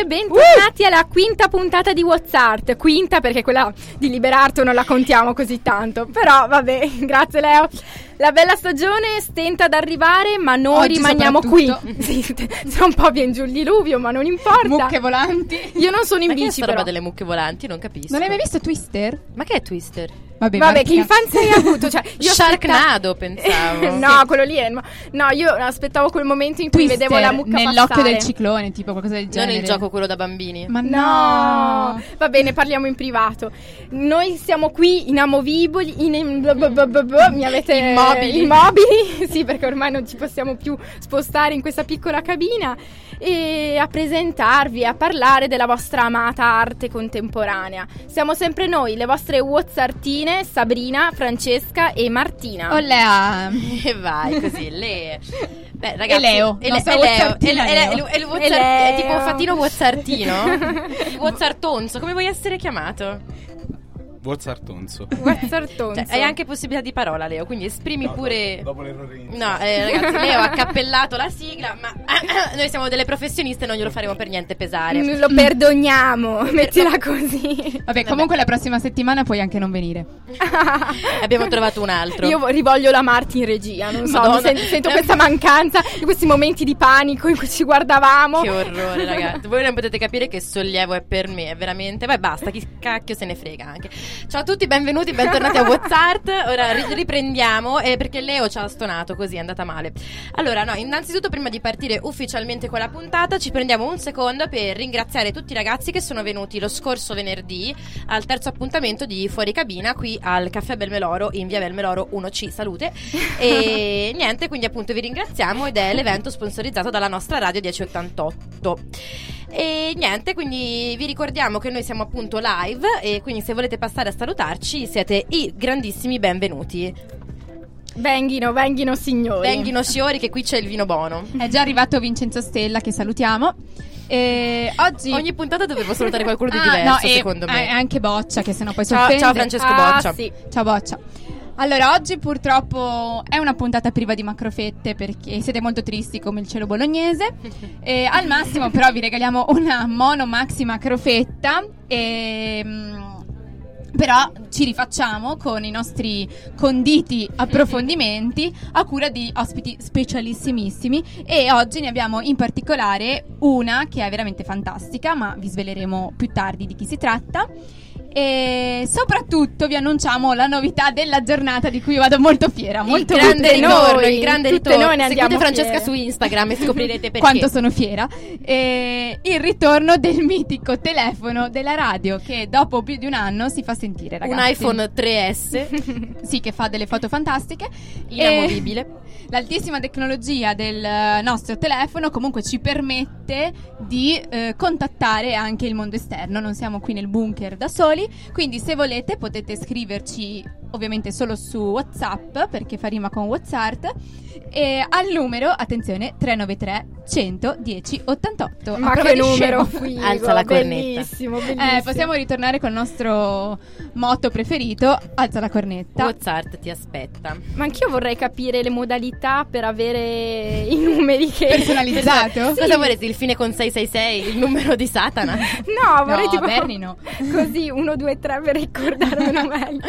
E bentornati uh! alla quinta puntata di WhatsApp. Quinta perché quella di Liberarto non la contiamo così tanto. Però vabbè, grazie Leo. La bella stagione stenta ad arrivare, ma noi Oggi rimaniamo qui. sì, sono un po' bien giù il diluvio, ma non importa. Mucche volanti. Io non sono in ma bici, che però. roba delle mucche volanti, non capisco. Non hai mai visto Twister? Ma che è Twister? Vabbè, Vabbè che infanzia hai avuto? Cioè, io Sharknado aspetta... pensavo. no, quello lì è. No, io aspettavo quel momento in cui Twister, vedevo la mucca nell'occhio passare. del ciclone, tipo qualcosa del genere. Non il gioco quello da bambini. Ma no. no. Va bene, parliamo in privato. Noi siamo qui inamovibili, in, mi avete immobili. immobili. sì, perché ormai non ci possiamo più spostare in questa piccola cabina e a presentarvi, a parlare della vostra amata arte contemporanea. Siamo sempre noi, le vostre Whatsartine, Sabrina, Francesca e Martina. Ollea! E vai così, le... Beh, ragazzi, e Leo, e, le, e Leo, e, Leo. E, il Whatsart, tipo Fatino Whatsartino, il Whatsartonzo, come vuoi essere chiamato? Wazzartonzo. Wazzartonzo. Cioè, hai anche possibilità di parola, Leo, quindi esprimi no, pure. Dopo, dopo l'errore iniziale. No, eh, ragazzi, Leo ha cappellato la sigla, ma noi siamo delle professioniste e non glielo faremo per niente pesare. Lo perdoniamo, mettila così. Vabbè, comunque la prossima settimana puoi anche non venire. Abbiamo trovato un altro. Io rivoglio la Marti in regia, non so, sento, sento questa mancanza di questi momenti di panico in cui ci guardavamo. Che orrore, ragazzi. Voi non potete capire che sollievo è per me, è veramente. Vai, basta, chi cacchio se ne frega anche. Ciao a tutti, benvenuti, bentornati a WhatsApp. Ora riprendiamo eh, perché Leo ci ha stonato così, è andata male. Allora, no, innanzitutto prima di partire ufficialmente con la puntata, ci prendiamo un secondo per ringraziare tutti i ragazzi che sono venuti lo scorso venerdì al terzo appuntamento di Fuori Cabina qui al Caffè Belmeloro in Via Belmeloro 1C. Salute. E niente, quindi appunto vi ringraziamo ed è l'evento sponsorizzato dalla nostra radio 1088. E niente, quindi vi ricordiamo che noi siamo appunto live e quindi se volete passare a salutarci siete i grandissimi benvenuti. Venghino, venghino signori. Venghino signori che qui c'è il vino buono. È già arrivato Vincenzo Stella che salutiamo. E oggi ogni puntata dovevo salutare qualcuno di ah, diverso, no, secondo me. E anche Boccia, che sennò poi ciao, si offende. Ciao Francesco ah, Boccia. Sì. Ciao Boccia. Allora, oggi purtroppo è una puntata priva di macrofette perché siete molto tristi come il cielo bolognese. e al massimo, però, vi regaliamo una mono maxi macrofetta. E. Mm, però ci rifacciamo con i nostri conditi approfondimenti a cura di ospiti specialissimissimi e oggi ne abbiamo in particolare una che è veramente fantastica, ma vi sveleremo più tardi di chi si tratta. E soprattutto vi annunciamo la novità della giornata di cui vado molto fiera. Molto il grande ritorno, noi, il grande tutte ritorno. Seguite Francesca fiere. su Instagram e scoprirete perché. Quanto sono fiera. E il ritorno del mitico telefono della radio che dopo più di un anno si fa sentire, ragazzi. Un iPhone 3S. sì, che fa delle foto fantastiche. Inamovibile. E l'altissima tecnologia del nostro telefono comunque ci permette di eh, contattare anche il mondo esterno. Non siamo qui nel bunker da soli. Quindi se volete potete scriverci ovviamente solo su WhatsApp perché fa rima con WhatsApp e al numero, attenzione, 393 110 88. Ma che numero figo, Alza la cornetta. Bellissimo, bellissimo. Eh, possiamo ritornare col nostro motto preferito, alza la cornetta. WhatsApp ti aspetta. Ma anch'io vorrei capire le modalità per avere i numeri che personalizzato. Sì. Cosa vorresti? Il fine con 666, il numero di Satana? No, vorrei no, tipo Bernino. così 1 2 3 per ricordarmelo meglio.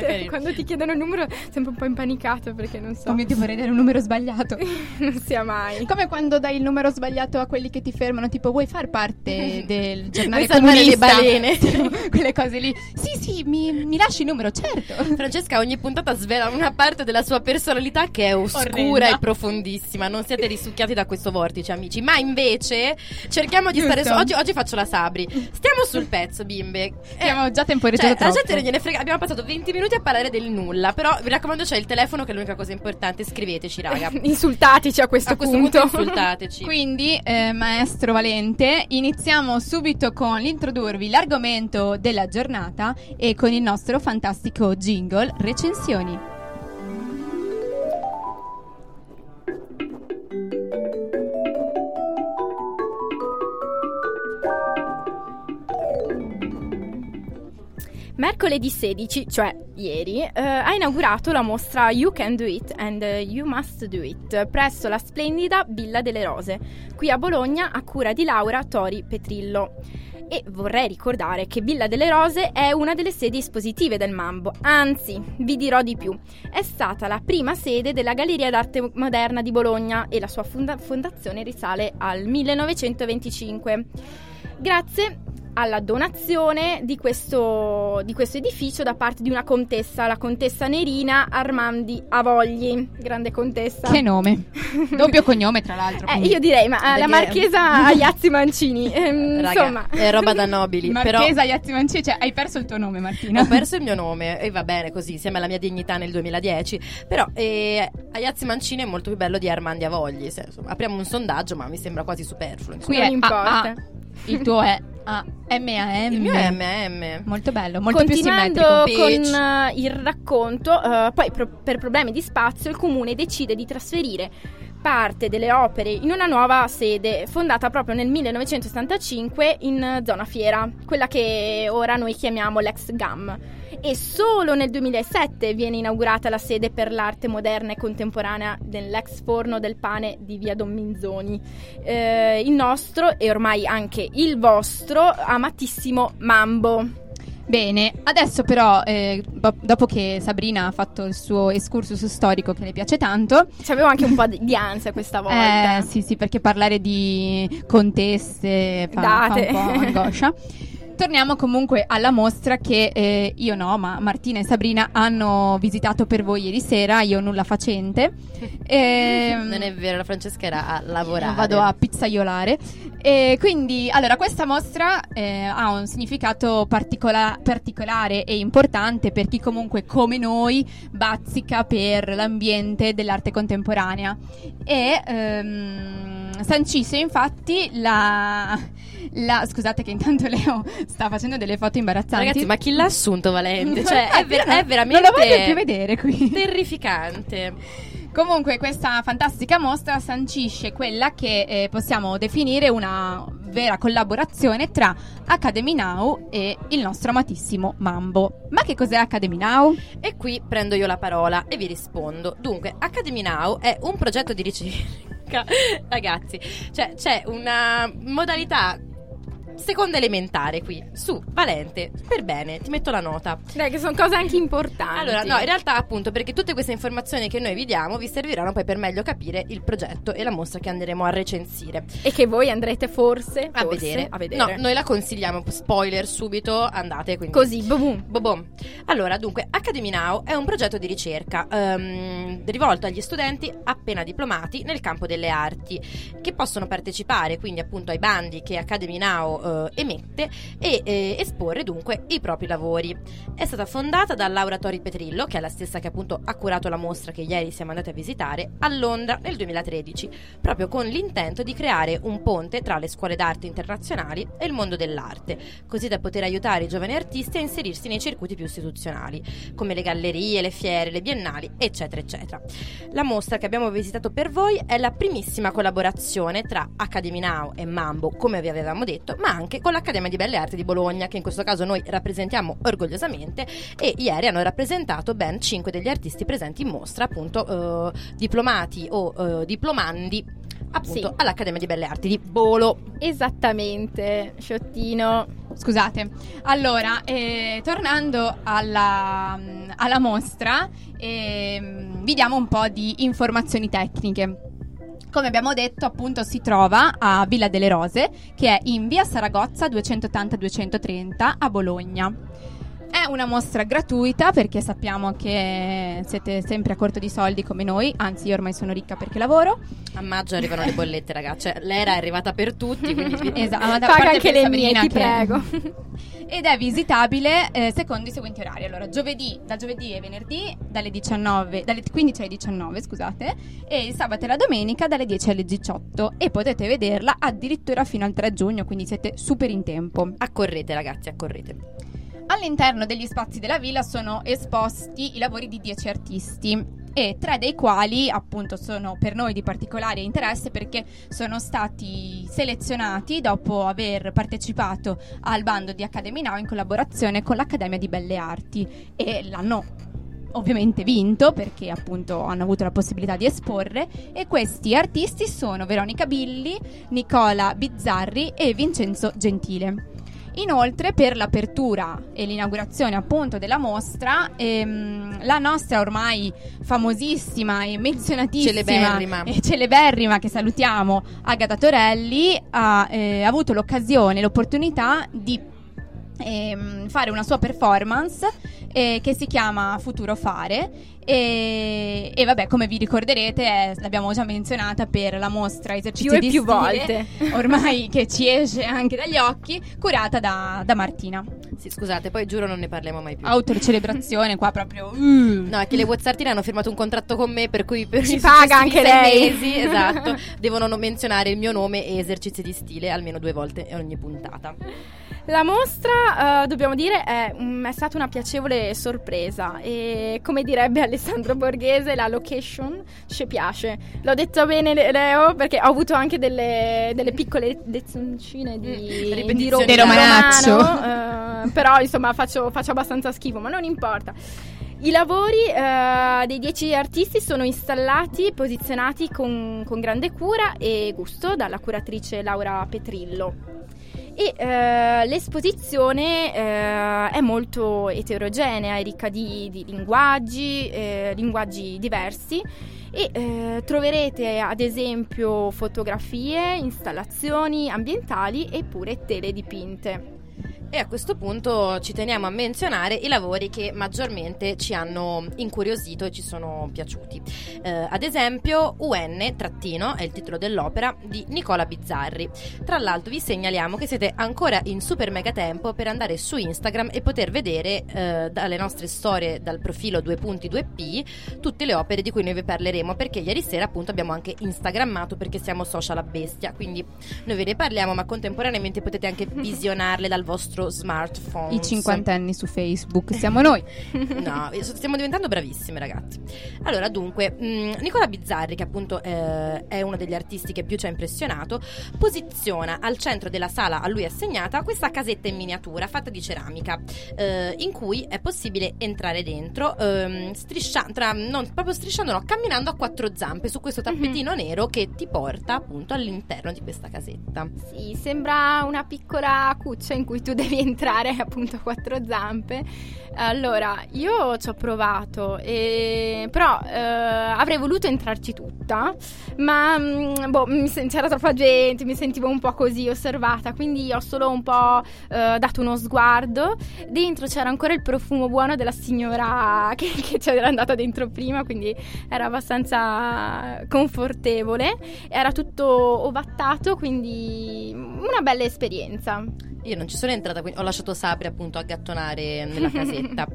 Carino. quando ti chiedono il numero sempre un po' impanicato perché non so. Come ti vorrei dare un numero sbagliato. non sia mai. Come quando dai il numero sbagliato a quelli che ti fermano, tipo vuoi far parte del giornale comunista? le balene? Quelle cose lì. Sì, sì, mi, mi, lasci il numero, certo. Francesca ogni puntata svela una parte della sua personalità che è oscura Orrenda. e profondissima. Non siete risucchiati da questo vortice, amici. Ma invece cerchiamo di Giusto. stare su. Oggi, oggi faccio la Sabri. Stiamo sul pezzo, bimbe. Abbiamo già temporeggiato cioè, la troppo. gente non gliene frega. Abbiamo passato 20 minuti a parlare del nulla. Però vi raccomando, c'è il telefono che è l'unica cosa importante. Scriveteci, raga. Insultateci a questo, a questo punto. punto insultateci. Quindi, eh, maestro Valente, iniziamo subito con l'introdurvi l'argomento della giornata e con il nostro fantastico jingle recensioni. Mercoledì 16, cioè ieri, eh, ha inaugurato la mostra You Can Do It and You Must Do It presso la splendida Villa delle Rose, qui a Bologna a cura di Laura Tori Petrillo. E vorrei ricordare che Villa delle Rose è una delle sedi espositive del Mambo, anzi, vi dirò di più, è stata la prima sede della Galleria d'Arte Moderna di Bologna e la sua fonda- fondazione risale al 1925. Grazie alla donazione di questo, di questo edificio da parte di una contessa, la contessa Nerina Armandi Avogli, grande contessa. Che nome? Doppio cognome, tra l'altro. Eh, io direi, ma eh, la marchesa Iazzi Mancini, ehm, Raga, insomma. è roba da nobili. però Marchesa Iazzi Mancini, cioè hai perso il tuo nome, Martina. ho perso il mio nome e va bene così, insieme alla mia dignità nel 2010. Però eh, Ayazzi Mancini è molto più bello di Armandi Avogli. Se, insomma, apriamo un sondaggio, ma mi sembra quasi superfluo. insomma. Qui non è importa. A, A. Il tuo è A, M, A, M. Il mio è MM. Molto bello, molto più Continuando simmetrico. con eh, il racconto, eh, poi pro- per problemi di spazio il comune decide di trasferire parte delle opere in una nuova sede fondata proprio nel 1975 in eh, zona fiera, quella che ora noi chiamiamo l'ex GAM. E solo nel 2007 viene inaugurata la sede per l'arte moderna e contemporanea dell'ex forno del pane di via Don Minzoni. Eh, il nostro e ormai anche il vostro amatissimo Mambo. Bene, adesso però, eh, do- dopo che Sabrina ha fatto il suo excursus storico che le piace tanto, C'avevo anche un po' di ansia questa volta. eh, sì, sì, perché parlare di conteste fa, fa un po' angoscia. Torniamo comunque alla mostra che eh, io no, ma Martina e Sabrina hanno visitato per voi ieri sera, io nulla facente. Ehm, Non è vero, la Francesca era a lavorare. Vado a pizzaiolare. E quindi, allora, questa mostra eh, ha un significato particola- particolare e importante per chi comunque, come noi, bazzica per l'ambiente dell'arte contemporanea. E ehm, sancisce infatti la, la- Scusate che intanto Leo sta facendo delle foto imbarazzanti. Ragazzi, ma chi l'ha assunto Valente? Cioè, è, ver- è veramente. Non lo voglio più vedere qui. Terrificante. Comunque questa fantastica mostra sancisce quella che eh, possiamo definire una vera collaborazione tra Academy Now e il nostro amatissimo Mambo. Ma che cos'è Academy Now? E qui prendo io la parola e vi rispondo. Dunque, Academy Now è un progetto di ricerca. Ragazzi, cioè c'è una modalità seconda elementare qui. Su, Valente, per bene, ti metto la nota. Dai, che sono cose anche importanti. Allora, no, in realtà appunto perché tutte queste informazioni che noi vi diamo vi serviranno poi per meglio capire il progetto e la mostra che andremo a recensire. E che voi andrete forse, A forse, vedere. a vedere. No, noi la consigliamo, spoiler subito, andate quindi. Così, boom. Bobom. Allora, dunque, Academy Now è un progetto di ricerca ehm, rivolto agli studenti appena diplomati nel campo delle arti, che possono partecipare quindi appunto ai bandi che Academy Now eh, emette e eh, esporre dunque i propri lavori. È stata fondata da Laura Tori Petrillo, che è la stessa che appunto ha curato la mostra che ieri siamo andati a visitare, a Londra nel 2013, proprio con l'intento di creare un ponte tra le scuole d'arte internazionali e il mondo dell'arte, così da poter aiutare i giovani artisti a inserirsi nei circuiti più istituzionali, come le gallerie, le fiere, le biennali, eccetera, eccetera. La mostra che abbiamo visitato per voi è la primissima collaborazione tra Academy Now e Mambo, come vi avevamo detto, ma anche con l'Accademia di Belle Arti di Bologna, che in questo caso noi rappresentiamo orgogliosamente, e ieri hanno rappresentato ben 5 degli artisti presenti in mostra, appunto eh, diplomati o eh, diplomandi appunto Sì. all'Accademia di Belle Arti di Bolo. Esattamente, Sciottino. Scusate. Allora, eh, tornando alla, alla mostra, ehm, vi diamo un po' di informazioni tecniche. Come abbiamo detto, appunto, si trova a Villa delle Rose, che è in via Saragozza 280-230 a Bologna. È una mostra gratuita perché sappiamo che siete sempre a corto di soldi come noi, anzi io ormai sono ricca perché lavoro. A maggio arrivano le bollette, ragazzi. Cioè, l'era è arrivata per tutti, quindi Esatto, ma da Paga anche le mie, ti che- prego. Ed è visitabile eh, secondo i seguenti orari. Allora, giovedì, da giovedì e venerdì dalle 19, dalle 15 alle 19, scusate, e il sabato e la domenica dalle 10 alle 18 e potete vederla addirittura fino al 3 giugno, quindi siete super in tempo. accorrete, ragazzi, accorrete. All'interno degli spazi della villa sono esposti i lavori di 10 artisti e tre dei quali appunto sono per noi di particolare interesse perché sono stati selezionati dopo aver partecipato al bando di Academy Now in collaborazione con l'Accademia di Belle Arti e l'hanno ovviamente vinto perché appunto hanno avuto la possibilità di esporre e questi artisti sono Veronica Billi, Nicola Bizzarri e Vincenzo Gentile. Inoltre, per l'apertura e l'inaugurazione appunto della mostra, ehm, la nostra ormai famosissima e menzionatissima Celeberrima. e celeberrima che salutiamo Agata Torelli ha eh, avuto l'occasione, l'opportunità di ehm, fare una sua performance eh, che si chiama Futuro Fare e, e vabbè come vi ricorderete eh, l'abbiamo già menzionata per la mostra esercizi Più e di più stile, volte. ormai che ci esce anche dagli occhi curata da, da Martina Sì, scusate, poi giuro non ne parliamo mai più. autocelebrazione qua proprio uh. No, è che le Wazzartine hanno firmato un contratto con me per cui per Ci paga anche sei lei. mesi, esatto, devono non menzionare il mio nome e esercizi di stile almeno due volte in ogni puntata. La mostra, eh, dobbiamo dire, è, mm, è stata una piacevole sorpresa e come direbbe Alessandro Borghese, la location ci piace. L'ho detto bene Le- Leo perché ho avuto anche delle, delle piccole lezioncine di, Mm, di, ripetizioni. ro- Di romanaccio. romano, eh, però insomma faccio, faccio abbastanza schifo, ma non importa. I lavori eh, dei dieci artisti sono installati posizionati con, con grande cura e gusto dalla curatrice Laura Petrillo. E eh, l'esposizione eh, è molto eterogenea, è ricca di, di linguaggi, eh, linguaggi diversi e eh, troverete ad esempio fotografie, installazioni ambientali e pure tele dipinte. E a questo punto ci teniamo a menzionare i lavori che maggiormente ci hanno incuriosito e ci sono piaciuti. Eh, ad esempio, UN, trattino, è il titolo dell'opera, di Nicola Bizzarri. Tra l'altro vi segnaliamo che siete ancora in super mega tempo per andare su Instagram e poter vedere eh, dalle nostre storie, dal profilo 2.2p, tutte le opere di cui noi vi parleremo, perché ieri sera appunto abbiamo anche instagrammato perché siamo social a bestia, quindi noi ve ne parliamo, ma contemporaneamente potete anche visionarle dal vostro smartphone. i cinquantenni su Facebook siamo noi No, stiamo diventando bravissime ragazzi. Allora, dunque, mh, Nicola Bizzarri, che appunto eh, è uno degli artisti che più ci ha impressionato, posiziona al centro della sala a lui assegnata questa casetta in miniatura fatta di ceramica, eh, in cui è possibile entrare dentro, ehm, striscia- tra- non proprio strisciando, no, camminando a quattro zampe su questo tappetino nero che ti porta appunto all'interno di questa casetta. Sì, sembra una piccola cuccia in cui tu devi entrare appunto a quattro zampe. Allora, io ci ho provato, e... però eh, avrei voluto entrarci tutta, ma mm, boh, sen- c'era troppa gente, mi sentivo un po' così osservata, quindi ho solo un po' eh, dato uno sguardo. Dentro c'era ancora il profumo buono della signora che, che c'era andata dentro prima, quindi era abbastanza confortevole. Era tutto ovattato, quindi una bella esperienza. Io non ci sono entrata, quindi ho lasciato Sapri appunto a gattonare nella casetta.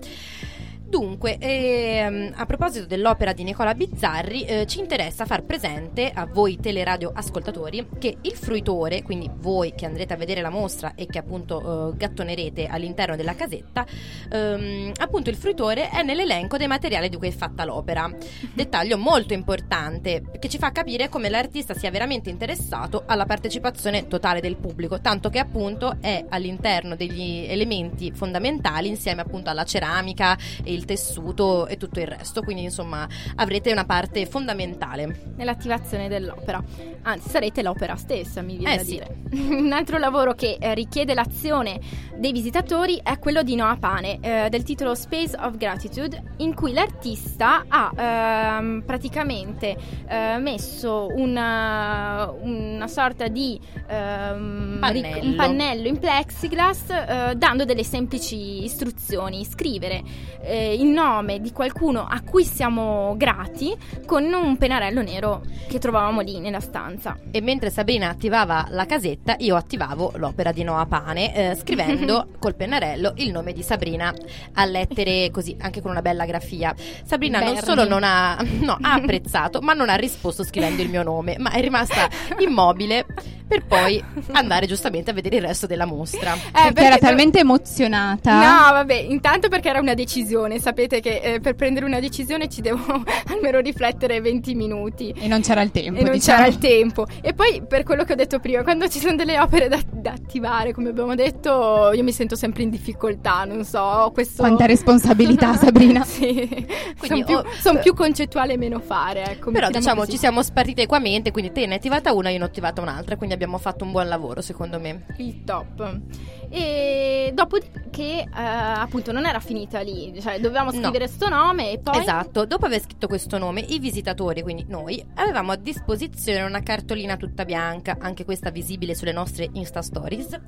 Dunque, ehm, a proposito dell'opera di Nicola Bizzarri, eh, ci interessa far presente a voi teleradio ascoltatori che il fruitore, quindi voi che andrete a vedere la mostra e che appunto eh, gattonerete all'interno della casetta, ehm, appunto il fruitore è nell'elenco dei materiali di cui è fatta l'opera. Dettaglio molto importante che ci fa capire come l'artista sia veramente interessato alla partecipazione totale del pubblico, tanto che appunto è all'interno degli elementi fondamentali insieme appunto alla ceramica e il tessuto e tutto il resto, quindi insomma avrete una parte fondamentale. nell'attivazione dell'opera. Anzi, sarete l'opera stessa, mi viene Eh da sì. dire. Un altro lavoro che eh, richiede l'azione dei visitatori è quello di Noah Pane, eh, del titolo Space of Gratitude, in cui l'artista ha ehm, praticamente eh, messo una, una sorta di ehm, Pannello. ric- un pannello in plexiglass eh, dando delle semplici istruzioni, scrivere eh, il nome di qualcuno a cui siamo grati con un pennarello nero che trovavamo lì nella stanza. E mentre Sabrina attivava la casetta, io attivavo l'opera di Noah Pane, eh, scrivendo col pennarello il nome di Sabrina a lettere così, anche con una bella grafia. Sabrina non Berni. solo non ha, no, ha apprezzato, ma non ha risposto scrivendo il mio nome, ma è rimasta immobile per poi andare giustamente a vedere il resto della mostra. Eh, perché perché era no- talmente emozionata. No, vabbè, intanto perché era una decisione. Sapete che eh, per prendere una decisione ci devo almeno riflettere 20 minuti. E non c'era il tempo. E non diciamo. c'era il tempo. E poi, per quello che ho detto prima, quando ci sono delle opere da, da attivare, come abbiamo detto, io mi sento sempre in difficoltà. Non so, questo. Quanta responsabilità, Sabrina. sì. Quindi Sono più, ho- son più concettuale e meno fare. Ecco, Però diciamo così. ci siamo spartite equamente, quindi te ne hai attivata una, io ne ho attivata un'altra, quindi abbiamo fatto un buon lavoro secondo me. il top. E dopodiché, eh, appunto, non era finita lì, cioè dovevamo No. scrivere sto nome e poi. Esatto, dopo aver scritto questo nome, i visitatori, quindi noi, avevamo a disposizione una cartolina tutta bianca, anche questa visibile sulle nostre Insta Stories,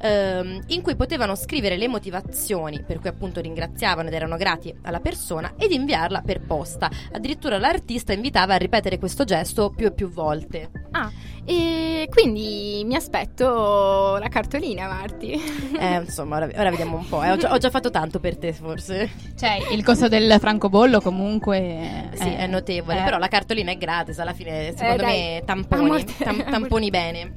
ehm, in cui potevano scrivere le motivazioni per cui appunto ringraziavano ed erano grati alla persona ed inviarla per posta. Addirittura l'artista invitava a ripetere questo gesto più e più volte. Ah, e quindi mi aspetto la cartolina, Marti. Eh, insomma, ora, ora vediamo un po'. eh. Ho, già, ho già fatto tanto per te, forse. Cioè, il costo del francobollo comunque... Sì, è notevole. eh. Però la cartolina è gratis. Alla fine, secondo dai. me, tamponi. Tam- tamponi bene.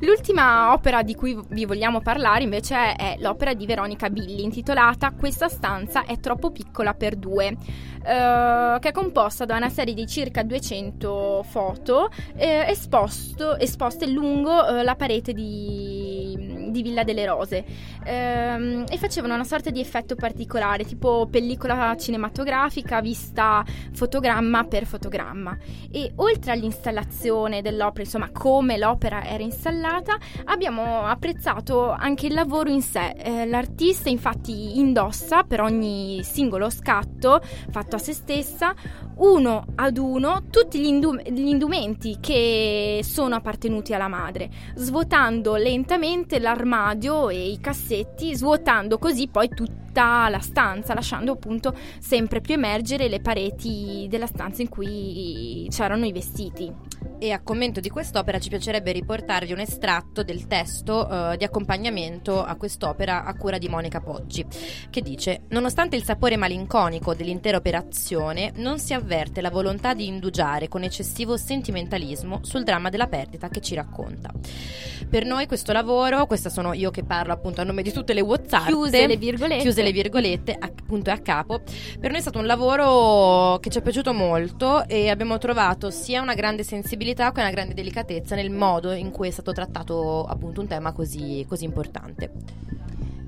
L'ultima opera di cui vi vogliamo parlare invece è l'opera di Veronica Billi intitolata Questa stanza è troppo piccola per due, eh, che è composta da una serie di circa 200 foto eh, esposto- esposte lungo eh, la parete di, di Villa delle Rose Ehm, e facevano una sorta di effetto particolare, tipo pellicola cinematografica vista fotogramma per fotogramma e oltre all'installazione dell'opera, insomma come l'opera era installata, abbiamo apprezzato anche il lavoro in sé. Eh, l'artista infatti indossa per ogni singolo scatto fatto a se stessa uno ad uno tutti gli, indum- gli indumenti che sono appartenuti alla madre, svuotando lentamente l'armadio e i cassetti, svuotando così poi tutta la stanza, lasciando appunto sempre più emergere le pareti della stanza in cui c'erano i vestiti. E a commento di quest'opera ci piacerebbe riportarvi un estratto del testo eh, di accompagnamento a quest'opera a cura di Monica Poggi, che dice: Nonostante il sapore malinconico dell'intera operazione, non si avverte la volontà di indugiare con eccessivo sentimentalismo sul dramma della perdita che ci racconta. Per noi questo lavoro, questa sono io che parlo appunto a nome di tutte le WhatsApp, Chiuse le virgolette. chiuse le virgolette, appunto è a capo. Per noi è stato un lavoro che ci è piaciuto molto e abbiamo trovato sia una grande sensibilità che una grande delicatezza nel modo in cui è stato trattato appunto un tema così, così importante.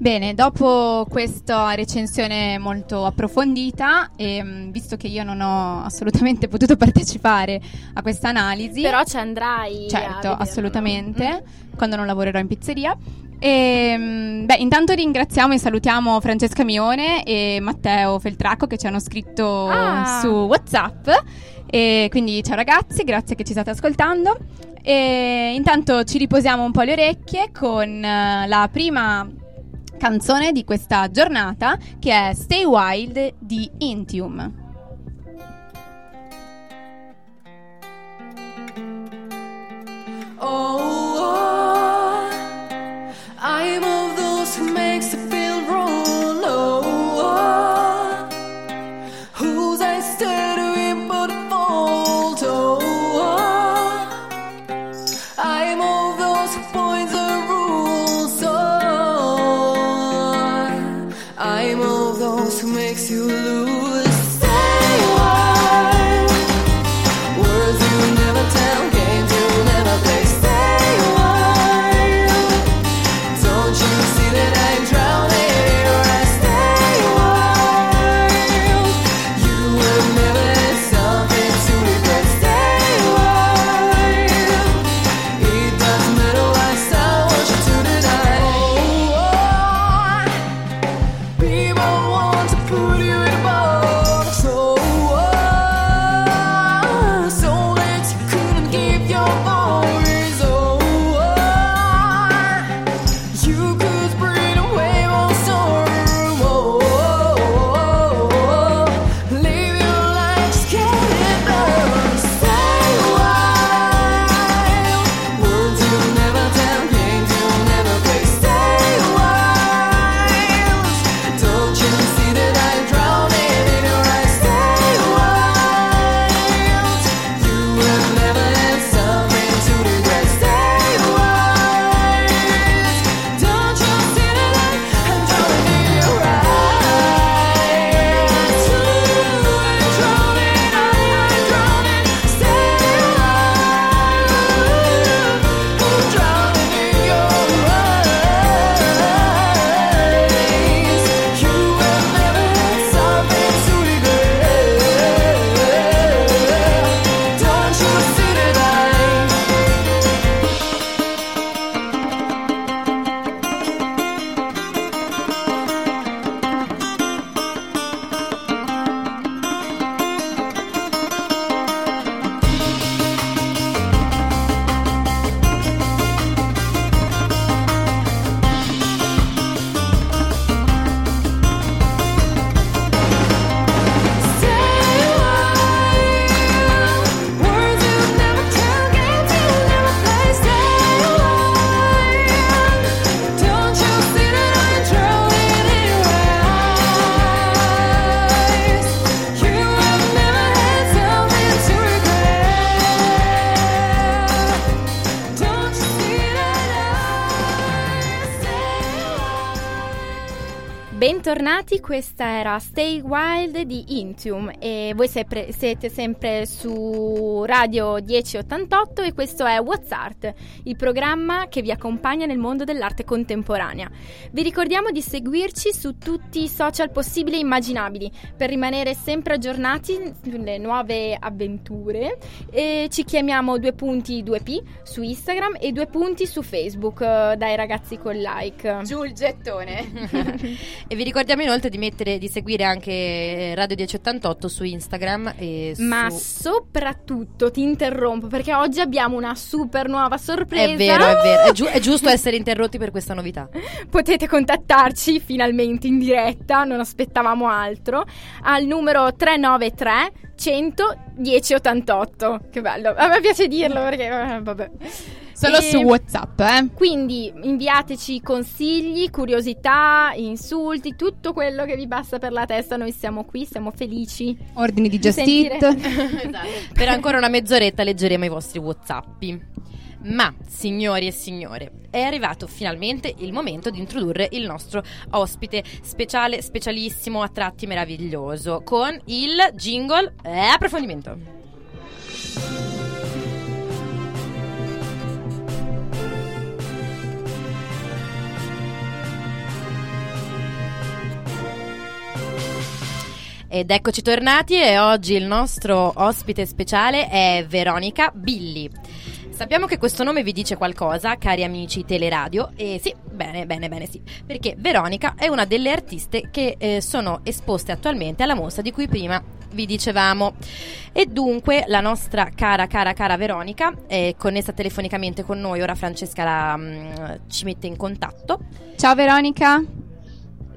Bene, dopo questa recensione molto approfondita, e mh, visto che io non ho assolutamente potuto partecipare a questa analisi, Però ci andrai. certo, assolutamente, quando non lavorerò in pizzeria. E, mh, beh, intanto ringraziamo e salutiamo Francesca Mione e Matteo Feltracco che ci hanno scritto Ah. su WhatsApp. E quindi ciao ragazzi, grazie che ci state ascoltando. E intanto ci riposiamo un po' le orecchie con eh, la prima canzone di questa giornata che è Stay Wild di Intium. Bentornati, questa era Stay Wild di Intium e voi sempre- siete sempre su Radio 1088 e questo è What's Art, il programma che vi accompagna nel mondo dell'arte contemporanea. Vi ricordiamo di seguirci su tutti i social possibili e immaginabili per rimanere sempre aggiornati sulle nuove avventure e ci chiamiamo due punti 2P su Instagram e due punti su Facebook eh, dai ragazzi con like. Giù il gettone. E vi ricordiamo inoltre di mettere, di seguire anche Radio 1088 su Instagram e Ma su... soprattutto ti interrompo perché oggi abbiamo una super nuova sorpresa. È vero, è vero, è, giu- è giusto essere interrotti per questa novità. Potete contattarci finalmente in diretta, non aspettavamo altro, al numero 393 100 1088. Che bello, a me piace dirlo perché eh, vabbè. Solo E- su WhatsApp, eh. Quindi inviateci consigli, curiosità, insulti, tutto quello che vi passa per la testa. Noi siamo qui, siamo felici. Ordini di Just Sentire- Eat. Per ancora una mezz'oretta leggeremo i vostri Whatsappi. Ma, signori e signore, è arrivato finalmente il momento di introdurre il nostro ospite speciale, specialissimo, a tratti meraviglioso, con il jingle e approfondimento. Ed eccoci tornati e oggi il nostro ospite speciale è Veronica Billi. Sappiamo che questo nome vi dice qualcosa, cari amici teleradio, e sì, bene, bene, bene, sì, perché Veronica è una delle artiste che eh, sono esposte attualmente alla mostra di cui prima vi dicevamo. E dunque la nostra cara, cara, cara Veronica è connessa telefonicamente con noi, ora Francesca la, mm, ci mette in contatto. Ciao Veronica.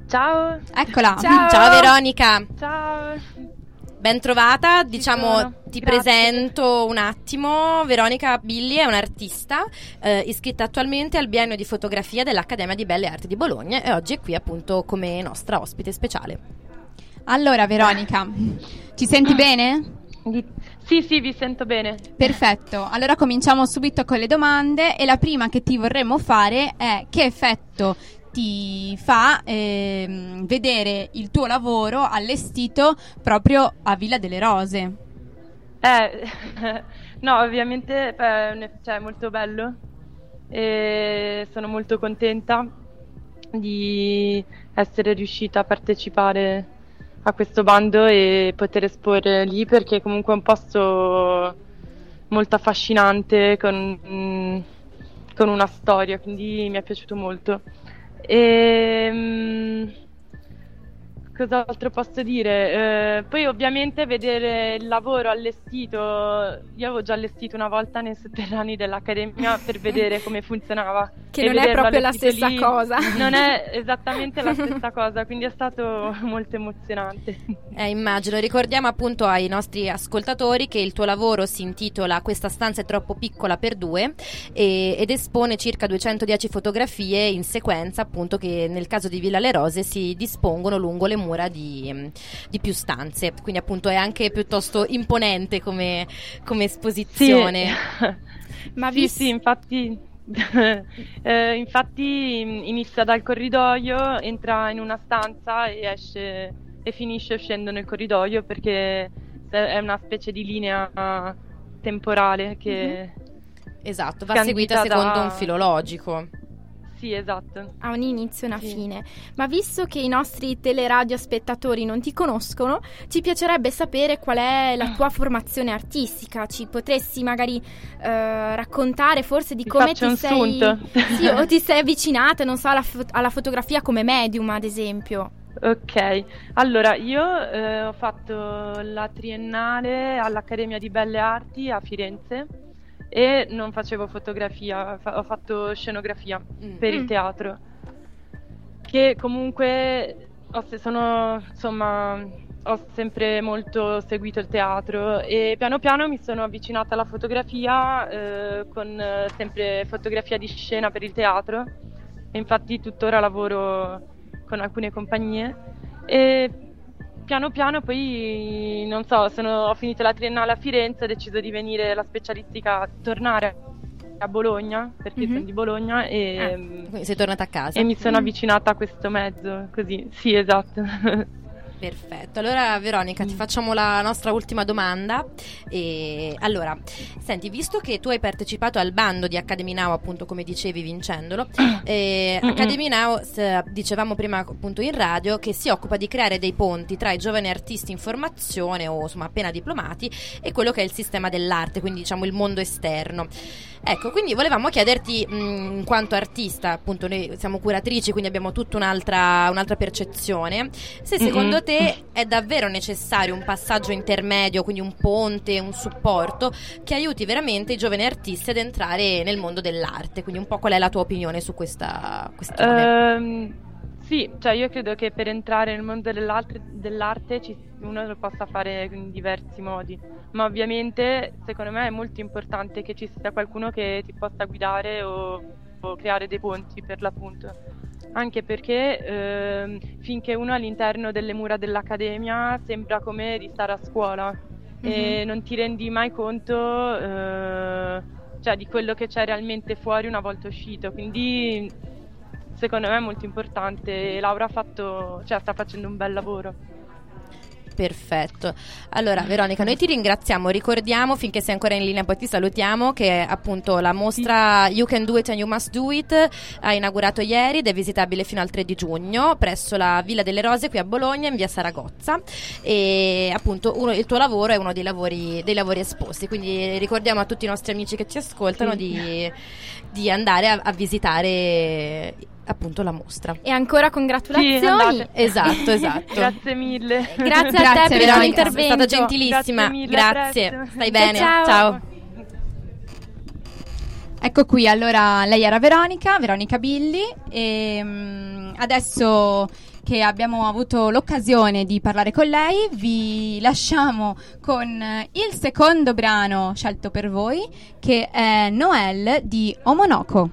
Ciao, Eccola. Ciao. Ciao Veronica! ciao. Ben trovata, diciamo ti Grazie. presento un attimo. Veronica Billi è un'artista eh, iscritta attualmente al biennio di fotografia dell'Accademia di Belle Arti di Bologna e oggi è qui appunto come nostra ospite speciale. Allora Veronica, ci senti bene? Sì, sì, vi sento bene. Perfetto, allora cominciamo subito con le domande e la prima che ti vorremmo fare è che effetto ti fa ehm, vedere il tuo lavoro allestito proprio a Villa delle Rose? Eh, no, ovviamente eh, è cioè, molto bello e sono molto contenta di essere riuscita a partecipare a questo bando e poter esporre lì perché comunque è un posto molto affascinante con, mm, con una storia, quindi mi è piaciuto molto. E, mm, cos'altro posso dire? Eh, poi ovviamente vedere il lavoro allestito, io avevo già allestito una volta nei sotterranei dell'Accademia per vedere come funzionava. Che non è proprio la stessa lì cosa. Non è esattamente la stessa cosa, quindi è stato molto emozionante. Eh, immagino, ricordiamo appunto ai nostri ascoltatori che il tuo lavoro si intitola Questa stanza è troppo piccola per due e- ed espone circa 210 fotografie in sequenza appunto che nel caso di Villa Le Rose si dispongono lungo le mura di, di più stanze, quindi appunto è anche piuttosto imponente come, come esposizione. Ma sì, vis- sì, infatti, eh, infatti mm, inizia dal corridoio, entra in una stanza e esce e finisce uscendo nel corridoio perché è una specie di linea temporale che Esatto, va seguita secondo da- un filo logico. Sì, esatto. ha un inizio e una Sì. fine. Ma visto che i nostri teleradio spettatori non ti conoscono, ci piacerebbe sapere qual è la tua formazione artistica. Ci potresti magari eh, raccontare forse di Vi come ti un sei. Sì, o ti sei avvicinata, non so, alla, fo- alla fotografia come medium, ad esempio. Ok, allora io eh, ho fatto la triennale all'Accademia di Belle Arti a Firenze e non facevo fotografia, fa- ho fatto scenografia Mm. per Mm. il teatro, che comunque ho se- sono, insomma, ho sempre molto seguito il teatro e piano piano mi sono avvicinata alla fotografia eh, con eh, sempre fotografia di scena per il teatro e infatti tuttora lavoro con alcune compagnie e piano piano poi non so, sono- ho finito la triennale a Firenze, ho deciso di venire la specialistica, tornare a Bologna, perché Mhm. sono di Bologna e, Ah, Quindi sei tornata a casa. e mi sono Mm. avvicinata a questo mezzo, così. Sì, esatto. Perfetto, allora Veronica Mm. ti facciamo la nostra ultima domanda. E, allora, senti, visto che tu hai partecipato al bando di Academy Now, appunto come dicevi vincendolo, eh, Mm-mm. Academy Now, dicevamo prima appunto in radio, che si occupa di creare dei ponti tra i giovani artisti in formazione o insomma appena diplomati e quello che è il sistema dell'arte, quindi diciamo il mondo esterno. Ecco, quindi volevamo chiederti, mh, in quanto artista, appunto noi siamo curatrici, quindi abbiamo tutta un'altra, un'altra percezione, se secondo Mm-mm. te è davvero necessario un passaggio intermedio, quindi un ponte, un supporto che aiuti veramente i giovani artisti ad entrare nel mondo dell'arte, quindi un po' qual è la tua opinione su questa questione? Ehm, sì, cioè io credo che per entrare nel mondo dell'arte, dell'arte ci- uno lo possa fare in diversi modi, ma ovviamente secondo me è molto importante che ci sia qualcuno che ti possa guidare o, o creare dei ponti per l'appunto. Anche perché ehm, finché uno è all'interno delle mura dell'accademia sembra come di stare a scuola e non ti rendi mai conto eh, cioè, di quello che c'è realmente fuori una volta uscito. Quindi secondo me è molto importante e Laura ha fatto, cioè, sta facendo un bel lavoro. Perfetto. Allora, Veronica, noi ti ringraziamo. Ricordiamo, finché sei ancora in linea, poi ti salutiamo, che appunto la mostra You Can Do It and You Must Do It ha inaugurato ieri ed è visitabile fino al 3 di giugno presso la Villa delle Rose qui a Bologna, in via Saragozza. E appunto uno- il tuo lavoro è uno dei lavori, dei lavori esposti. Quindi ricordiamo a tutti i nostri amici che ci ascoltano Sì. di, di andare a, a visitare appunto la mostra. E ancora Sì, congratulazioni. andate. Esatto, esatto. Grazie mille. Grazie a Grazie, te per il tuo intervento. stata gentilissima. Grazie mille, a Grazie. Stai bene. Ciao. Ciao. Ecco qui, allora lei era Veronica, Veronica Billi e mm, adesso che abbiamo avuto l'occasione di parlare con lei vi lasciamo con il secondo brano scelto per voi che è Noel di Omonoko.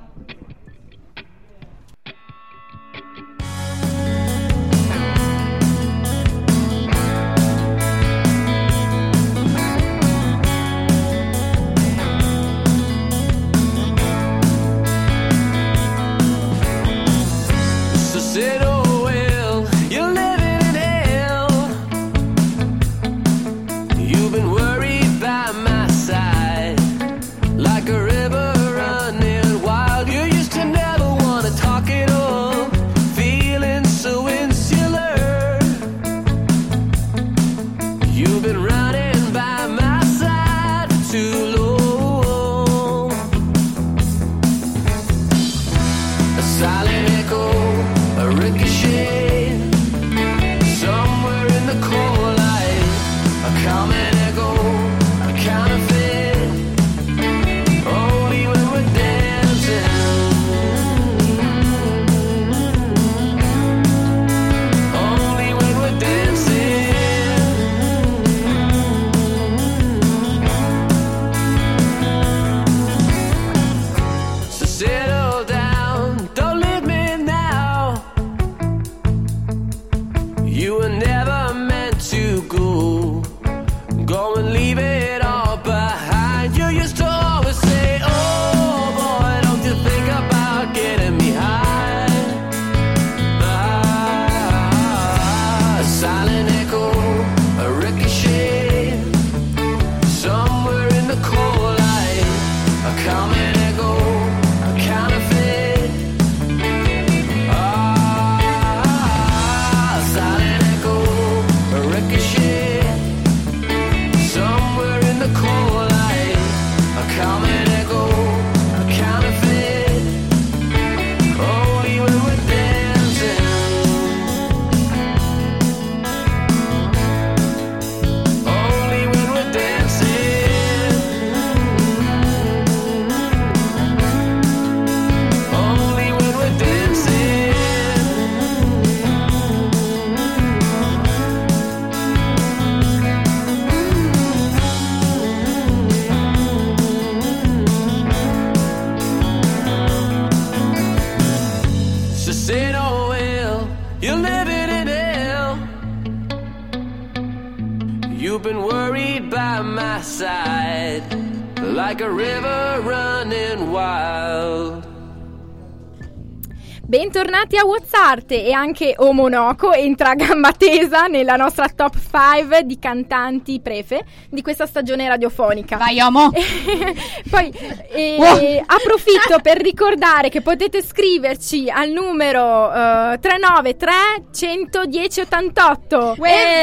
Bentornati a WhatsApp e anche Omonoco entra a gamba tesa nella nostra top 5 di cantanti prefe di questa stagione radiofonica. Vai, Omo. Poi eh, Wow. approfitto per ricordare che potete scriverci al numero eh, 393 110 88 Uè,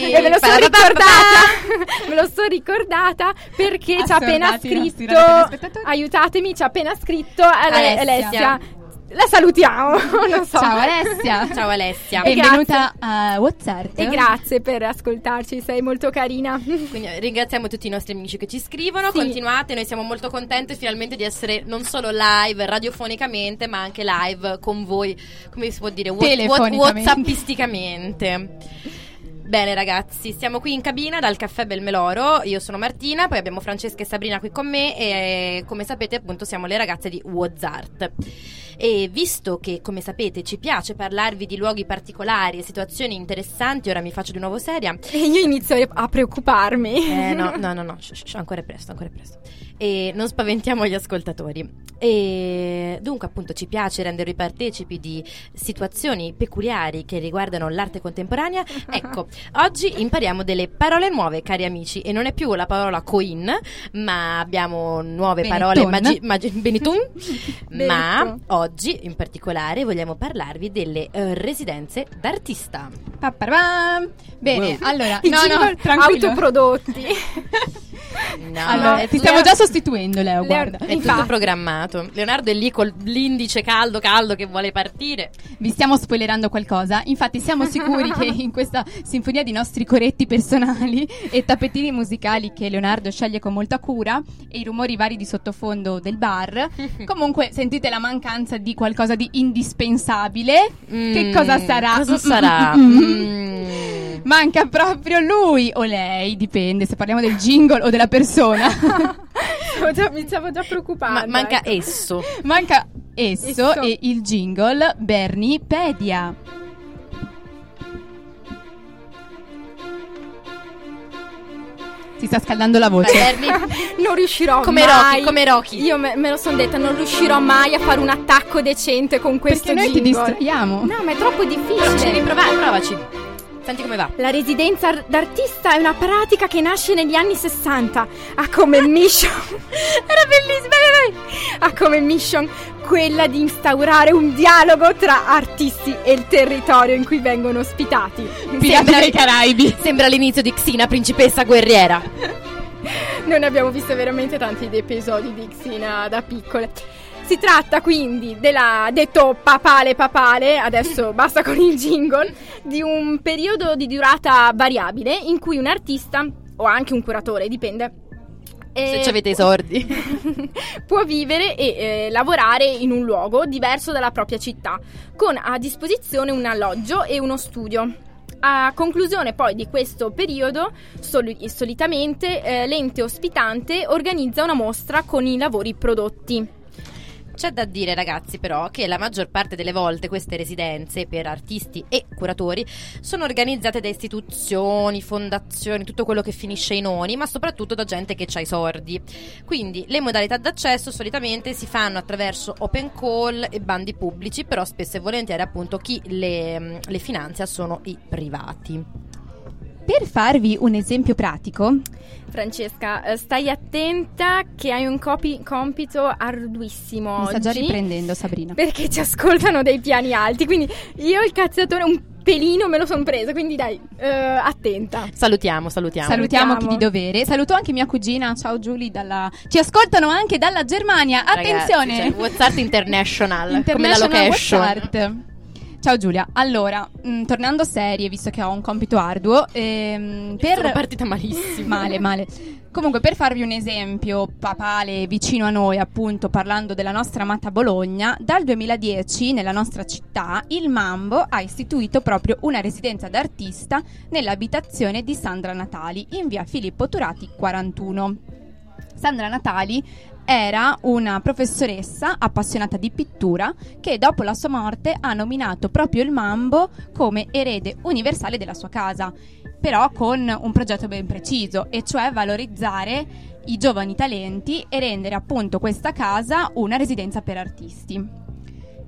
e, e me lo sono ricordata me lo sono ricordata perché ci ha appena scritto aiutatemi ci ha appena scritto Ale- Alessia. Alessia. La salutiamo non so Ciao Alessia. Ciao Alessia. Benvenuta a WhatsApp. e grazie per ascoltarci sei molto carina Quindi eh, ringraziamo tutti i nostri amici che ci scrivono, Sì. continuate, noi siamo molto contenti finalmente di essere non solo live radiofonicamente, ma anche live con voi, come si può dire, whatsappisticamente. Bene ragazzi, siamo qui in cabina dal caffè Belmeloro, io sono Martina, poi abbiamo Francesca e Sabrina qui con me e come sapete appunto siamo le ragazze di Wozart. E visto che come sapete ci piace parlarvi di luoghi particolari e situazioni interessanti, ora mi faccio di nuovo seria, e io inizio a preoccuparmi eh, no, no, no, no, shh, shh, ancora è presto, ancora è presto. E non spaventiamo gli ascoltatori. E dunque, appunto, ci piace rendervi partecipi di situazioni peculiari che riguardano l'arte contemporanea. Ecco, oggi impariamo delle parole nuove, cari amici, e non è più la parola coin, ma abbiamo nuove Benetton. parole, magi- magi- Benetton. ma oggi in particolare vogliamo parlarvi delle eh, residenze d'artista. Pa-pa-pam. Bene, allora, I no, no, autoprodotti No, Allora, è ti stiamo già sostituendo, Leo, Leo- guarda. È Infatti. tutto programmato. Leonardo è lì con l'indice caldo, caldo che vuole partire. Vi stiamo spoilerando qualcosa. Infatti, siamo sicuri che in questa sinfonia di nostri coretti personali e tappetini musicali che Leonardo sceglie con molta cura e i rumori vari di sottofondo del bar, comunque sentite la mancanza di qualcosa di indispensabile. Che Mm, cosa sarà? Cosa Mm, sarà? mm, mm. Mm. Manca proprio lui o lei, dipende se parliamo del jingle o della persona. Stavo già- mi stavo già preoccupando Ma- manca ecco. esso. Manca esso, Esso. e il jingle Bernie Pedia. Si sta scaldando la voce. Bernie, non riuscirò Come mai Rocky, come Rocky. io me, me lo sono detta non riuscirò mai a fare un attacco decente con questo Perché noi ti jingle. distraiamo. no ma è troppo difficile devi provare, provaci. Senti come va. La residenza ar- d'artista è una pratica che nasce negli anni 60. Ha come mission. Era bellissima! vai, vai, vai. Ha come mission quella di instaurare un dialogo tra artisti e il territorio in cui vengono ospitati. Pirati dei Caraibi. Sembra l'inizio di Xina, principessa guerriera. Noi ne abbiamo visto veramente tanti di episodi di Xina da piccole. Si tratta quindi della detto papale papale, adesso basta con il jingle, di un periodo di durata variabile in cui un artista o anche un curatore, dipende. Se eh, ci avete i sordi. può vivere e eh, lavorare in un luogo diverso dalla propria città, con a disposizione un alloggio e uno studio. A conclusione poi di questo periodo, soli- solitamente eh, l'ente ospitante organizza una mostra con i lavori prodotti. C'è da dire, ragazzi, però, che la maggior parte delle volte queste residenze per artisti e curatori sono organizzate da istituzioni, fondazioni, tutto quello che finisce in oni, ma soprattutto da gente che ha i sordi. Quindi le modalità d'accesso solitamente si fanno attraverso open call e bandi pubblici, però spesso e volentieri appunto chi le, le finanzia sono i privati. Per farvi un esempio pratico, Francesca, eh, stai attenta che hai un copi- compito arduissimo mi sta già riprendendo Sabrina. Perché ci ascoltano dei piani alti, quindi io il cazziatore un pelino me lo son preso, quindi dai, eh, attenta. Salutiamo, salutiamo. Salutiamo chi di dovere. Saluto anche mia cugina. Ciao Giulia. Dalla... Ci ascoltano anche dalla Germania. Attenzione! Ragazzi, cioè, WhatsApp International, come la International location. WhatsApp. Ciao Giulia. Allora, mh, tornando serie, visto che ho un compito arduo, ehm, Sono per partita malissimo. male, male. Comunque, per farvi un esempio papale vicino a noi, appunto, parlando della nostra amata Bologna, dal 2010 nella nostra città il Mambo ha istituito proprio una residenza d'artista nell'abitazione di Sandra Natali in via Filippo Turati 41. Sandra Natali era una professoressa appassionata di pittura che dopo la sua morte ha nominato proprio il Mambo come erede universale della sua casa, però con un progetto ben preciso, e cioè valorizzare i giovani talenti e rendere appunto questa casa una residenza per artisti.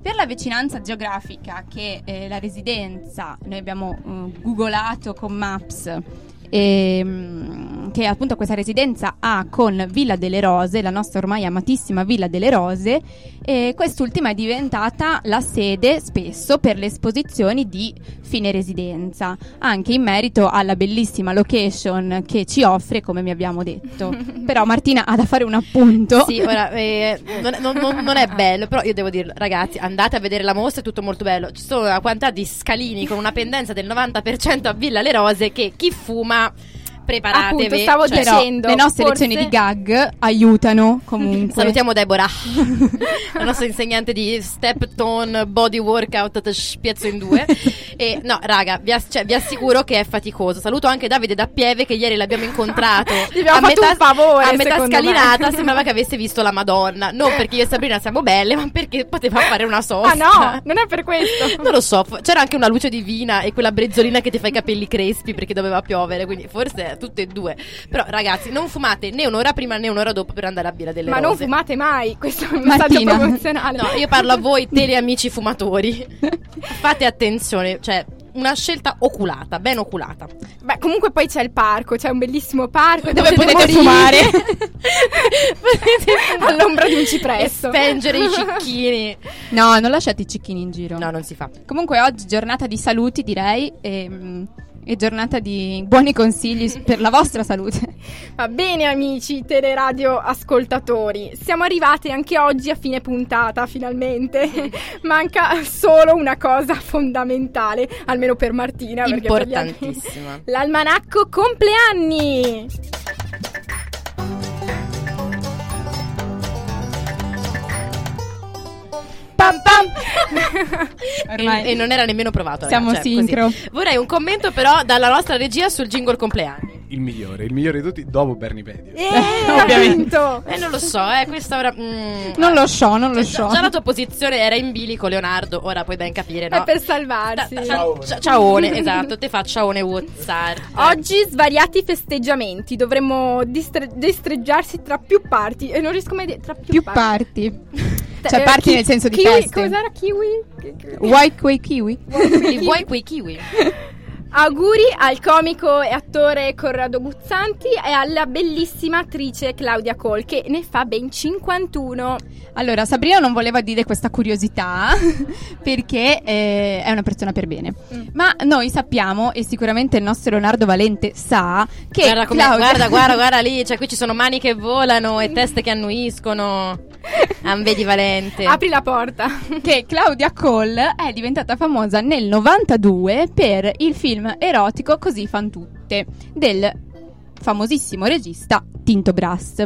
Per la vicinanza geografica che eh, la residenza, noi abbiamo eh, googolato con Maps, ehm, che appunto questa residenza ha con Villa delle Rose, la nostra ormai amatissima Villa delle Rose, e quest'ultima è diventata la sede spesso per le esposizioni di fine residenza, anche in merito alla bellissima location che ci offre, come vi abbiamo detto. Però Martina ha da fare un appunto. Sì, ora eh, non, non- non- non è bello, però io devo dirlo, ragazzi, andate a vedere la mostra, è tutto molto bello. Ci sono una quantità di scalini con una pendenza del 90% a Villa Le Rose che chi fuma preparatevi. Appunto, stavo cioè, dicendo, le nostre forse- lezioni di gag aiutano comunque. Salutiamo Deborah, la nostra insegnante di step tone body workout te spiezzo in due. E no, raga, vi, ass- cioè, vi assicuro che è faticoso. Saluto anche Davide da Pieve che ieri l'abbiamo incontrato. Gli abbiamo fatto un favore, a metà scalinata me. sembrava che avesse visto la Madonna. Non perché io e Sabrina siamo belle, ma perché poteva fare una sosta. Ah no, non è per questo. Non lo so, c'era anche una luce divina e quella brezzolina che ti fa i capelli crespi perché doveva piovere, quindi forse tutte e due. Però ragazzi, non fumate né un'ora prima né un'ora dopo per andare a Villa delle Ma non Rose. fumate mai, questo è un messaggio promozionale. No, io parlo a voi teleamici fumatori. Fate attenzione, cioè una scelta oculata, ben oculata. Beh, comunque poi c'è il parco, c'è un bellissimo parco Dove potete morire fumare. Potete fumare. all'ombra di un E cipresso. spengere i cicchini. No, non lasciate i cicchini in giro. No, non si fa. Comunque oggi giornata di saluti direi e, mm, e giornata di buoni consigli per la vostra salute. Va bene amici teleradio ascoltatori, siamo arrivati anche oggi a fine puntata finalmente. Manca solo una cosa fondamentale, almeno per Martina. Importantissima. L'almanacco compleanni! Pam pam! Ormai. E, e non era nemmeno provato. Siamo cioè, sincro. così. Vorrei un commento però dalla nostra regia sul jingle compleanni. Il migliore, il migliore di tutti dopo Bernie Pedio. Eh, Ovviamente. Eh, non lo so, eh, questa ora... mm, Non lo so, non lo cioè, so. già, la tua posizione era in bilico, Leonardo, ora puoi ben capire, no? È per salvarsi. Ta- ta- Ciaone, esatto, te fa ciaone WhatsApp. Oggi svariati festeggiamenti, dovremmo distre- distreggiarsi tra più parti e non riesco mai a dire tra più, Più parti. parti. Cioè Eh, parti nel senso di kiwi, feste. Cos'era kiwi? White quei kiwi? Vuoi quei kiwi? Auguri al comico e attore Corrado Guzzanti e alla bellissima attrice Claudia Col che ne fa ben 51. Allora, Sabrina non voleva dire questa curiosità perché eh, è una persona per bene. Mm. Ma noi sappiamo, e sicuramente il nostro Leonardo Valente sa, che Guarda, come- Claudia... guarda, guarda, guarda lì, cioè qui ci sono mani che volano e teste che annuiscono. Ambedi Valente. Apri la porta. che Claudia Cole è diventata famosa nel 92 per il film erotico Così fan tutte del famosissimo regista Tinto Brass.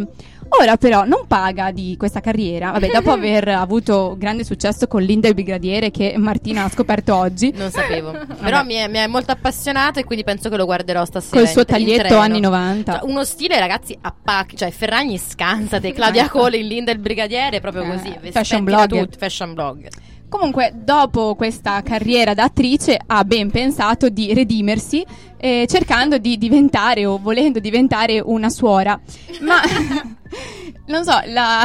Ora però non paga di questa carriera, vabbè, dopo aver avuto grande successo con Linda il Brigadiere che Martina ha scoperto oggi, Non sapevo. Però mi è, mi è molto appassionato e quindi penso che lo guarderò stasera. col suo taglietto anni 90. Cioè, uno stile, ragazzi, a pacchi. Cioè, Ferragni scansate. Claudia Cole in Linda il Brigadiere, proprio Eh, così. fashion blogger. Fashion blogger. Comunque, dopo questa carriera da attrice, ha ben pensato di redimersi, eh, cercando di diventare o volendo diventare una suora. Ma non so, la,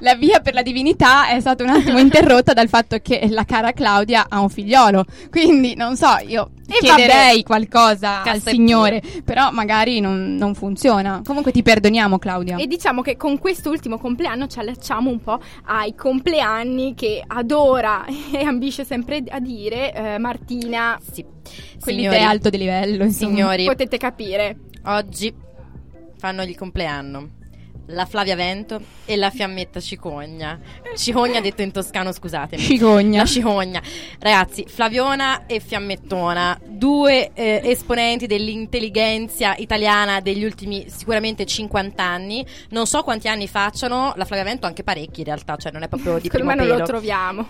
la via per la divinità è stata un attimo interrotta dal fatto che la cara Claudia ha un figliolo. Quindi, non so, io E chiederei qualcosa al Signore, però magari non, non funziona. Comunque, ti perdoniamo, Claudia. E diciamo che con quest'ultimo compleanno ci allacciamo un po' ai compleanni che adora e ambisce sempre a dire eh, Martina. Sì. Quelli Signori, di alto di livello, insomma. signori, Potete capire. oggi fanno il compleanno. La Flavia Vento e la fiammetta Cicogna. Cicogna detto in toscano, scusatemi. Cicogna. La cicogna. Ragazzi, Flaviona e Fiammettona, due eh, esponenti dell'intelligenza italiana degli ultimi sicuramente 50 anni. Non so quanti anni facciano, la Flavia Vento anche parecchi in realtà, cioè non è proprio di Secondo primo me non lo troviamo.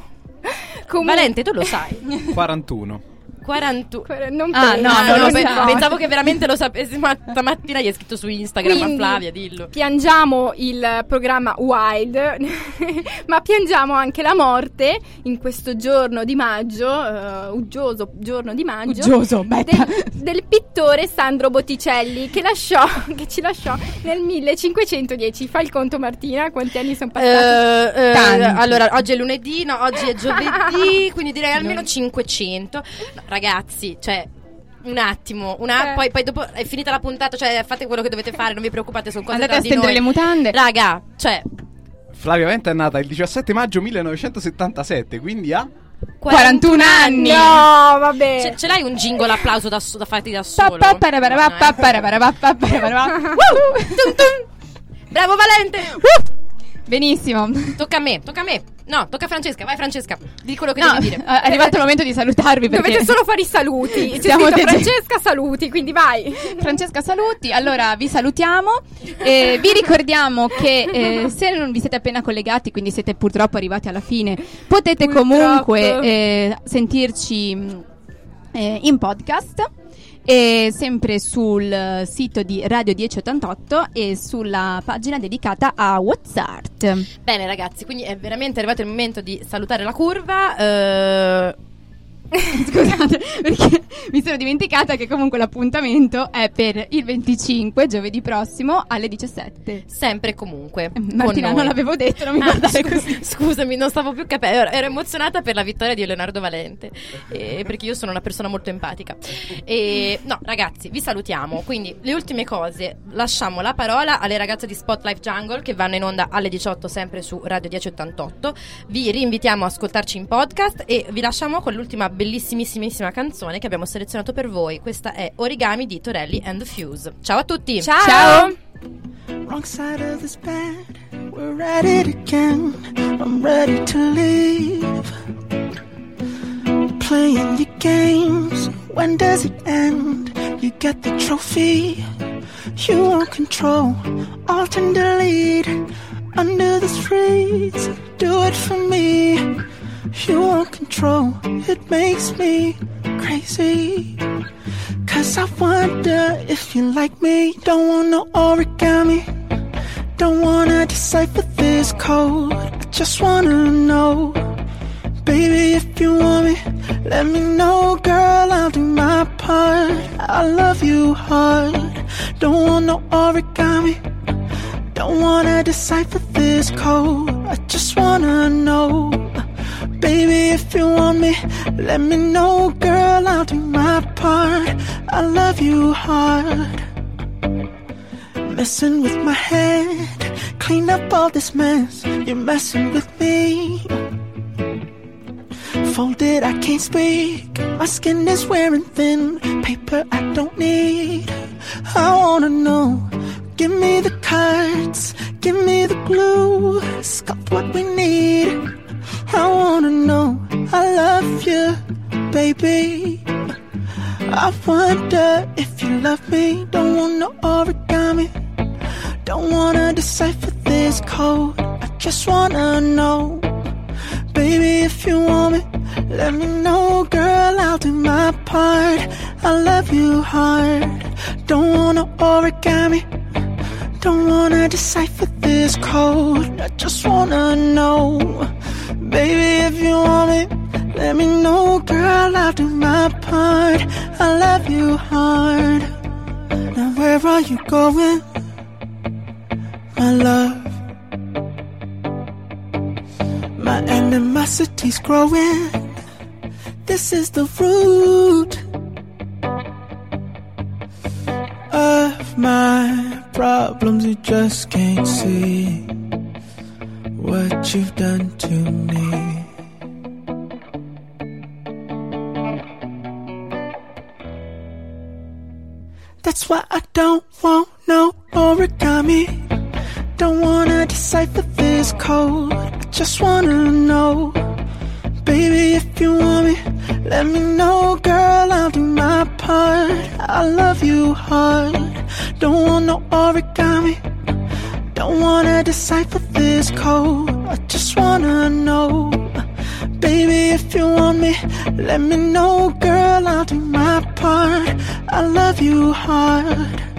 Comunque- Valente, tu lo sai. 41. 41 Que- Non Ah, no, non no, lo pe- so. pensavo che veramente lo sapessi, ma stamattina gli hai scritto su Instagram Quindi, a Flavia, dillo. Piangiamo il programma Wild, ma piangiamo anche la morte in questo giorno di maggio, eh, uggioso giorno di maggio, Uggioso, del, del pittore Sandro Botticelli che, lasciò, che ci lasciò nel 1510. Fai il conto Martina, quanti anni sono passati? Eh, Tanti. allora, oggi è lunedì, no, oggi è giovedì, quindi direi almeno 500. No, ragazzi, cioè un attimo, una- Eh. poi, poi dopo è finita la puntata, cioè fate quello che dovete fare, non vi preoccupate, sono cose Andate a stendere le mutande. Raga, cioè Flavia Venta è nata il 17 maggio 1977, quindi ha 41 anni. No, vabbè. Ce, ce l'hai un jingle applauso da, so- da farti da solo? Bravo Valente! Benissimo. Tocca a me, tocca a me. No, tocca a Francesca, vai Francesca. Di quello che No, devi dire. è arrivato il momento di salutarvi perché Dovete solo fare i saluti. C'è Stiamo scritto Francesca saluti, quindi vai. Francesca saluti, allora vi salutiamo, Eh, vi ricordiamo che eh, se non vi siete appena collegati, quindi siete purtroppo arrivati alla fine, potete Purtroppo. comunque eh, sentirci mh, eh, in podcast. E sempre sul eh, sito di Radio 1088 e sulla pagina dedicata a WhatsApp. Bene ragazzi, quindi è veramente arrivato il momento di salutare la curva. eh, Scusate, perché mi sono dimenticata che comunque l'appuntamento è per il 25, giovedì prossimo, alle 17. sempre e comunque. con Martina, non l'avevo detto, non mi Ah, guardare scu- così. Scusami, non stavo più capendo. Ero, ero emozionata per la vittoria di Leonardo Valente. eh, perché io sono una persona molto empatica. E, no, ragazzi, vi salutiamo. Quindi, le ultime cose. Lasciamo la parola alle ragazze di Spotlight Jungle che vanno in onda alle 18 sempre su Radio 1088. Vi rinvitiamo a ascoltarci in podcast e vi lasciamo con l'ultima bellissimissimissima canzone che abbiamo selezionato per voi. Questa è Origami di Torelli and the Fuse. Ciao a tutti! Ciao. Wrong side of this bed, we're at it again. I'm ready to leave. Playing your games, when does it end? You get the trophy, you want control. Alt and delete, under the streets, do it for me. You want control, it makes me crazy. Cause I wonder if you like me. Don't want no origami. Don't wanna decipher this code. I just wanna know. Baby, if you want me, let me know, girl. I'll do my part. I love you hard. Don't want no origami. Don't wanna decipher this code. I just wanna know. Baby, if you want me, let me know, girl. I'll do my part. I love you hard. Messing with my head, clean up all this mess. You're messing with me. Folded, I can't speak. My skin is wearing thin. Paper I don't need. I wanna know. Give me the cards, give me the glue. Sculpt what we need. I wanna know. I love you, baby. I wonder if you love me. Don't want no origami. Don't wanna decipher this code. I just wanna know. Baby, if you want me, let me know, girl. I'll do my part. I love you hard. Don't wanna origami. Don't wanna decipher this code. I just wanna know. Baby, if you want me, let me know, girl. I'll do my part. I love you hard. Now, where are you going, my love? My animosity's growing. This is the root of my problems. You just can't see what you've done to me. That's why I don't want no origami. Don't wanna decipher this code. I just wanna know. Baby, if you want me, let me know, girl. I'll do my part. I love you hard. Don't want no origami. Don't wanna decipher this code. I just wanna know. Baby, if you want me, let me know, girl. I'll do my part. I love you hard.